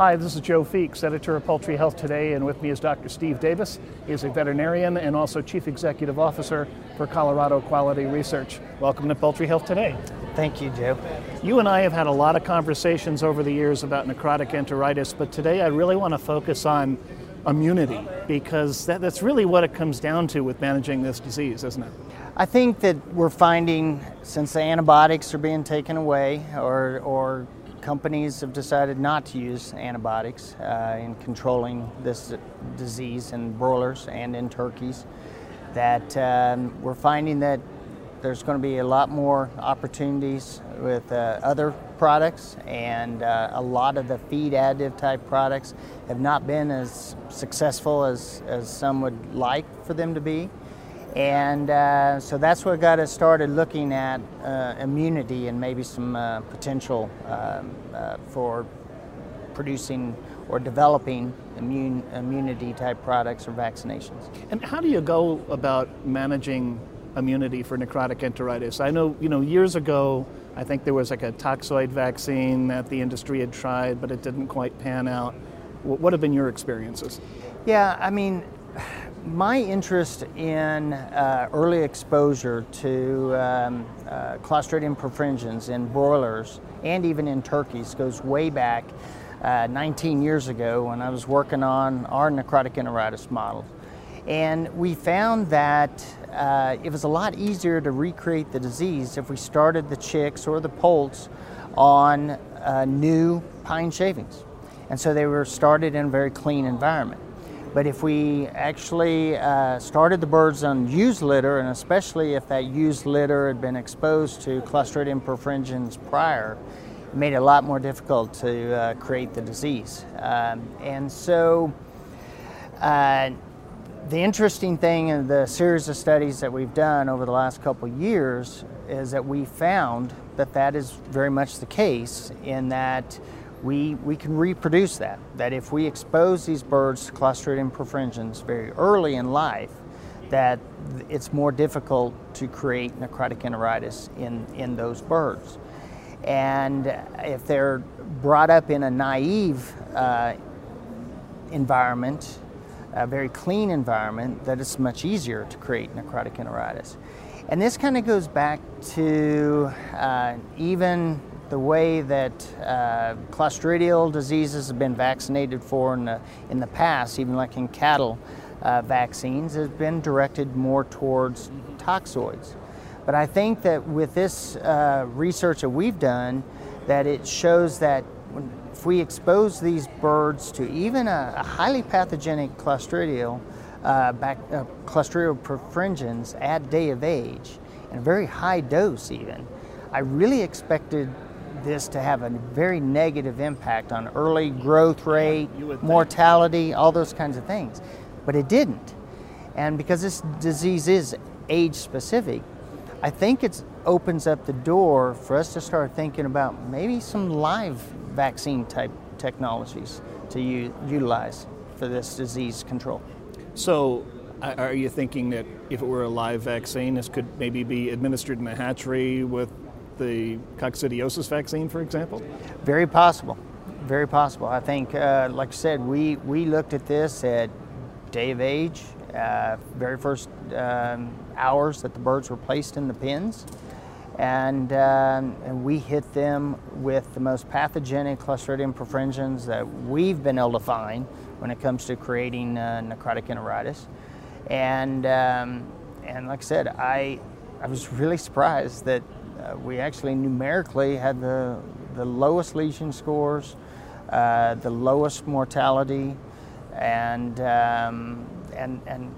Hi, this is Joe Feeks, editor of Poultry Health Today, and with me is Dr. Steve Davis. He is a veterinarian and also Chief Executive Officer for Colorado Quality Research. Welcome to Poultry Health Today. Thank you, Joe. You and I have had a lot of conversations over the years about necrotic enteritis, but today I really want to focus on immunity because that, that's really what it comes down to with managing this disease, isn't it? I think that we're finding since the antibiotics are being taken away or, or companies have decided not to use antibiotics uh, in controlling this disease in broilers and in turkeys, that um, we're finding that there's going to be a lot more opportunities with uh, other products, and uh, a lot of the feed additive type products have not been as successful as, as some would like for them to be. And uh, so that's what got us started looking at uh, immunity and maybe some uh, potential um, uh, for producing or developing immune immunity type products or vaccinations. And how do you go about managing immunity for necrotic enteritis? I know, you know, years ago, I think there was like a toxoid vaccine that the industry had tried, but it didn't quite pan out. What have been your experiences? Yeah, I mean, my interest in uh, early exposure to um, uh, Clostridium perfringens in broilers and even in turkeys goes way back uh, 19 years ago when I was working on our necrotic enteritis model. And we found that uh, it was a lot easier to recreate the disease if we started the chicks or the poults on uh, new pine shavings. And so they were started in a very clean environment. But if we actually uh, started the birds on used litter, and especially if that used litter had been exposed to Clostridium perfringens prior, it made it a lot more difficult to uh, create the disease. Um, and so uh, the interesting thing in the series of studies that we've done over the last couple years is that we found that that is very much the case in that we, we can reproduce that. That if we expose these birds to Clostridium perfringens very early in life, that it's more difficult to create necrotic enteritis in, in those birds. And if they're brought up in a naive uh, environment, a very clean environment, that it's much easier to create necrotic enteritis. And this kind of goes back to uh, even the way that uh, clostridial diseases have been vaccinated for in the, in the past, even like in cattle uh, vaccines, has been directed more towards toxoids. But I think that with this uh, research that we've done, that it shows that if we expose these birds to even a, a highly pathogenic clostridial, uh, bac, uh, clostridial perfringens at day of age, and a very high dose even, I really expected this to have a very negative impact on early growth rate, mortality, all those kinds of things. But it didn't. And because this disease is age specific, I think it opens up the door for us to start thinking about maybe some live vaccine type technologies to u- utilize for this disease control. So, are you thinking that if it were a live vaccine, this could maybe be administered in a hatchery with the coccidiosis vaccine, for example? Very possible. Very possible. I think, uh, like I said, we, we looked at this at day of age, uh, very first um, hours that the birds were placed in the pens. And, um, and, we hit them with the most pathogenic Clostridium perfringens that we've been able to find when it comes to creating uh, necrotic enteritis. And, um, and like I said, I, I was really surprised that uh, we actually numerically had the, the lowest lesion scores, uh, the lowest mortality, and, um, and, and,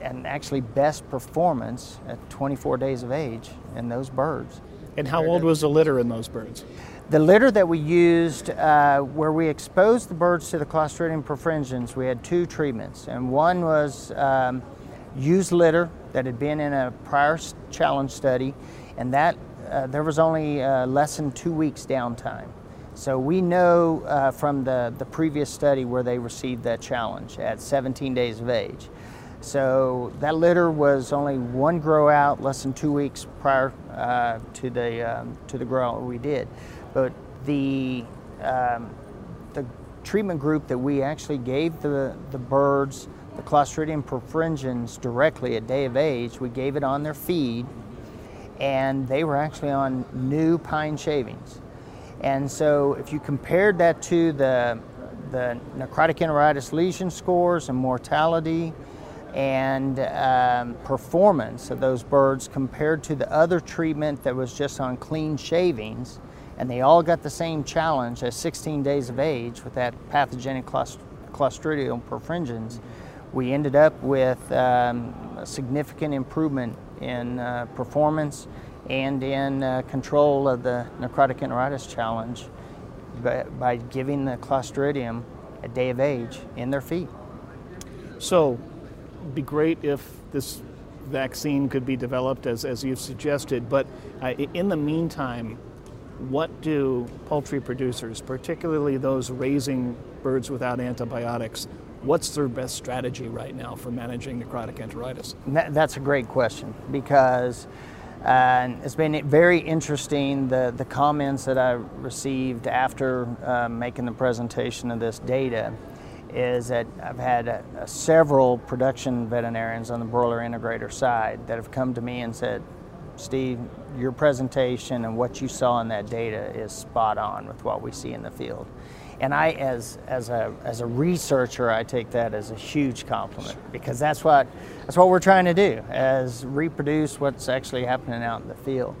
and actually best performance at 24 days of age in those birds. And how old was the litter in those birds? The litter that we used, uh, where we exposed the birds to the Clostridium perfringens, we had two treatments. And one was um, used litter that had been in a prior challenge study, and that uh, there was only uh, less than two weeks downtime. So we know uh, from the, the previous study where they received that challenge at 17 days of age. So that litter was only one grow out, less than two weeks prior uh, to the um, to the grow out we did. But the um, the treatment group that we actually gave the, the birds the Clostridium perfringens directly at day of age. We gave it on their feed, and they were actually on new pine shavings. And so, if you compared that to the, the necrotic enteritis lesion scores and mortality and um, performance of those birds compared to the other treatment that was just on clean shavings, and they all got the same challenge at 16 days of age with that pathogenic Clostridium perfringens, we ended up with um, a significant improvement in uh, performance and in uh, control of the necrotic enteritis challenge by, by, giving the Clostridium a day of age in their feet. So, it'd be great if this vaccine could be developed as, as you've suggested, but uh, in the meantime, what do poultry producers, particularly those raising birds without antibiotics, what's their best strategy right now for managing necrotic enteritis? That's a great question because uh, it's been very interesting the, the comments that I received after uh, making the presentation of this data is that I've had uh, several production veterinarians on the broiler integrator side that have come to me and said, Steve, your presentation and what you saw in that data is spot on with what we see in the field. And I, as, as, a, as a researcher, I take that as a huge compliment because that's what, that's what we're trying to do, is reproduce what's actually happening out in the field.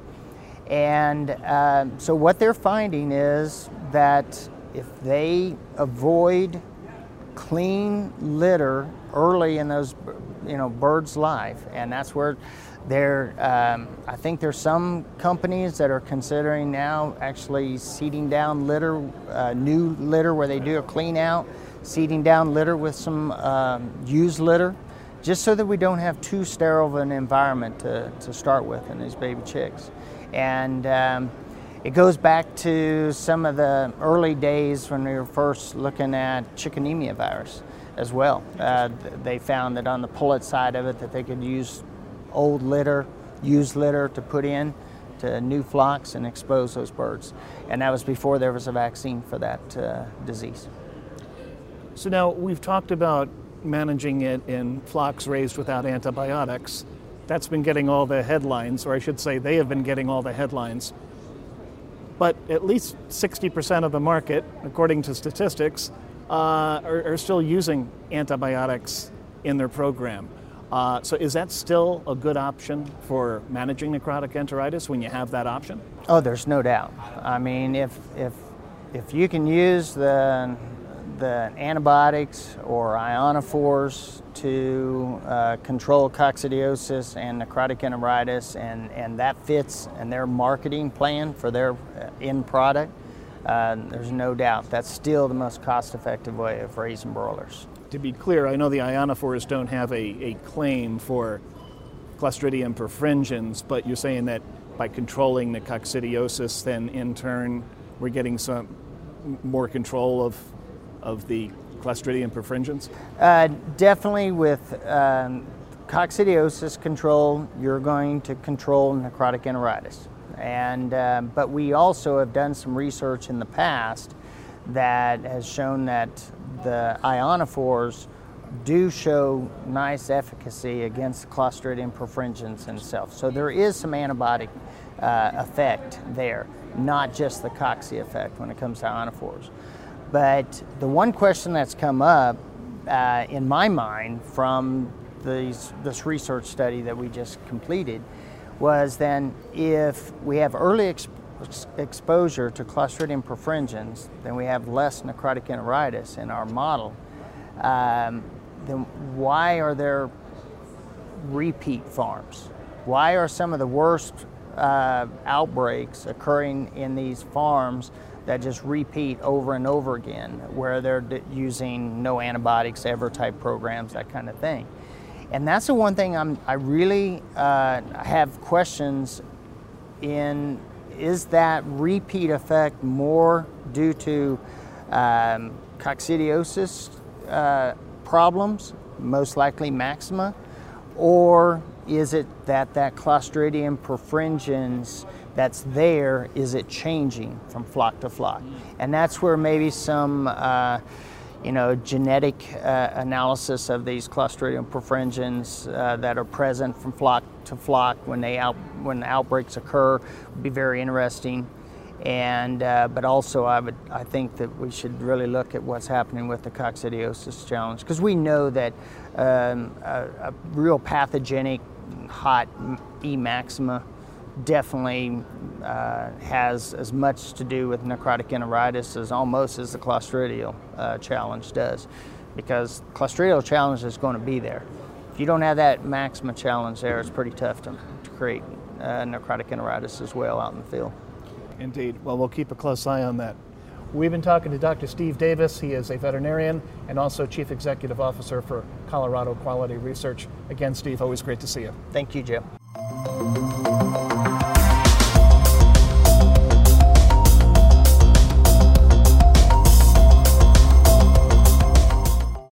And um, so what they're finding is that if they avoid clean litter early in those you know birds' life, and that's where there, um, I think there's some companies that are considering now actually seeding down litter, uh, new litter where they do a clean out, seeding down litter with some um, used litter, just so that we don't have too sterile of an environment to, to start with in these baby chicks. And um, it goes back to some of the early days when we were first looking at chicken anemia virus as well. Uh, they found that on the pullet side of it that they could use old litter, used litter to put in to new flocks and expose those birds. And that was before there was a vaccine for that uh, disease. So now we've talked about managing it in flocks raised without antibiotics. That's been getting all the headlines, or I should say, they have been getting all the headlines. But at least 60% of the market, according to statistics, uh, are, are still using antibiotics in their program. Uh, so is that still a good option for managing necrotic enteritis when you have that option? Oh, there's no doubt. I mean, if if if you can use the the antibiotics or ionophores to uh, control coccidiosis and necrotic enteritis, and, and that fits in their marketing plan for their uh, end product, uh, there's no doubt that's still the most cost effective way of raising broilers. To be clear, I know the ionophores don't have a, a claim for Clostridium perfringens, but you're saying that by controlling the coccidiosis, then in turn we're getting some more control of, of the Clostridium perfringens? Uh, definitely with um, coccidiosis control, you're going to control necrotic enteritis. And, uh, but we also have done some research in the past that has shown that the ionophores do show nice efficacy against Clostridium perfringens itself. So there is some antibiotic uh, effect there, not just the cocci effect when it comes to ionophores. But the one question that's come up uh, in my mind from these, this research study that we just completed was then if we have early exposure exposure to Clostridium perfringens, then we have less necrotic enteritis in our model. Um, then why are there repeat farms? Why are some of the worst uh, outbreaks occurring in these farms that just repeat over and over again, where they're using no antibiotics ever type programs, that kind of thing? And that's the one thing I'm, I really uh, have questions in is that repeat effect more due to um, coccidiosis uh, problems, most likely maxima, or is it that that Clostridium perfringens that's there, is it changing from flock to flock? And that's where maybe some uh, you know, genetic uh, analysis of these Clostridium perfringens uh, that are present from flock to flock when they out when outbreaks occur would be very interesting. And uh, but also, I would I think that we should really look at what's happening with the coccidiosis challenge because we know that um, a, a real pathogenic hot E maxima definitely uh, has as much to do with necrotic enteritis as almost as the clostridial uh, challenge does, because clostridial challenge is going to be there. If you don't have that maxima challenge there, it's pretty tough to, to create uh, necrotic enteritis as well out in the field. Indeed. Well, we'll keep a close eye on that. We've been talking to Dr. Steve Davis. He is a veterinarian and also Chief Executive Officer for Colorado Quality Research. Again, Steve, always great to see you. Thank you, Jim.